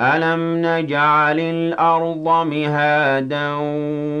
أَلَمْ نَجْعَلِ الْأَرْضَ مِهَادًا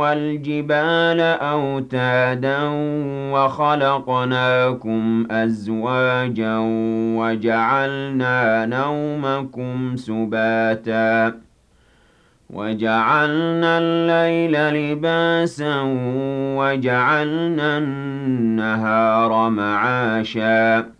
وَالْجِبَالَ أَوْتَادًا وَخَلَقْنَاكُمْ أَزْوَاجًا وَجَعَلْنَا نَوْمَكُمْ سُبَاتًا وَجَعَلْنَا اللَّيْلَ لِبَاسًا وَجَعَلْنَا النَّهَارَ مَعَاشًا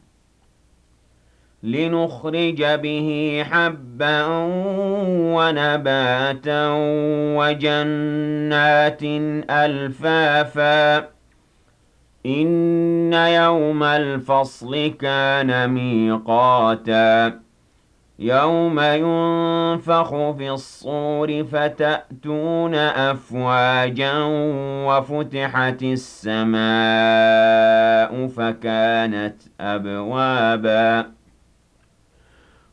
لِّنُخْرِجَ بِهِ حَبًّا وَنَبَاتًا وَجَنَّاتٍ أَلْفَافًا ۚ. إِنَّ يَوْمَ الْفَصْلِ كَانَ مِيقَاتًا. يَوْمَ يُنفَخُ فِي الصُّورِ فَتَأْتُونَ أَفْوَاجًا وَفُتِحَتِ السَّمَاءُ فَكَانَتْ أَبْوَابًا.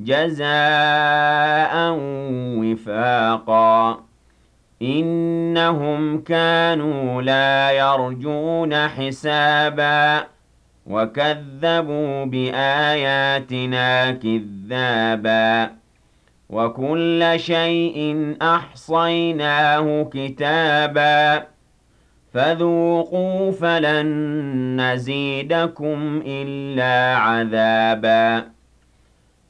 جَزَاءً وِفَاقًا. إِنَّهُمْ كَانُوا لَا يَرْجُونَ حِسَابًا. وَكَذَّبُوا بِآيَاتِنَا كِذَّابًا. وَكُلَّ شَيْءٍ أَحْصَيْنَاهُ كِتَابًا. فَذُوقُوا فَلَن نَّزِيدَكُمْ إِلَّا عَذَابًا.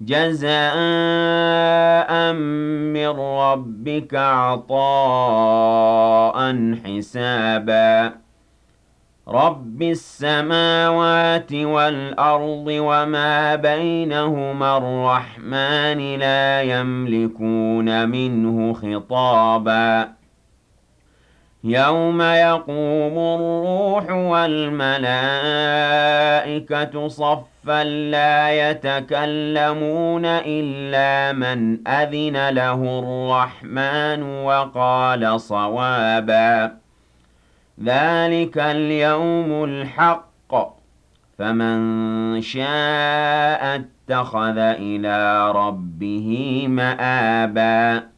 جَزَاءً مِّن رَّبِّكَ عَطَاءً حِسَابًا. رَّبِّ السَّمَاوَاتِ وَالْأَرْضِ وَمَا بَيْنَهُمَا الرَّحْمَٰنِ لَا يَمْلِكُونَ مِنْهُ خِطَابًا. يَوْمَ يَقُومُ الرُّوحُ وَالْمَلَائِكَةُ صَفًّا لَّا يَتَكَلَّمُونَ إِلَّا مَنْ أَذِنَ لَهُ الرَّحْمَٰنُ وَقَالَ صَوَابًا ذَٰلِكَ الْيَوْمُ الْحَقُّ ۖ فَمَن شَاءَ اتَّخَذَ إِلَىٰ رَبِّهِ مَآبًا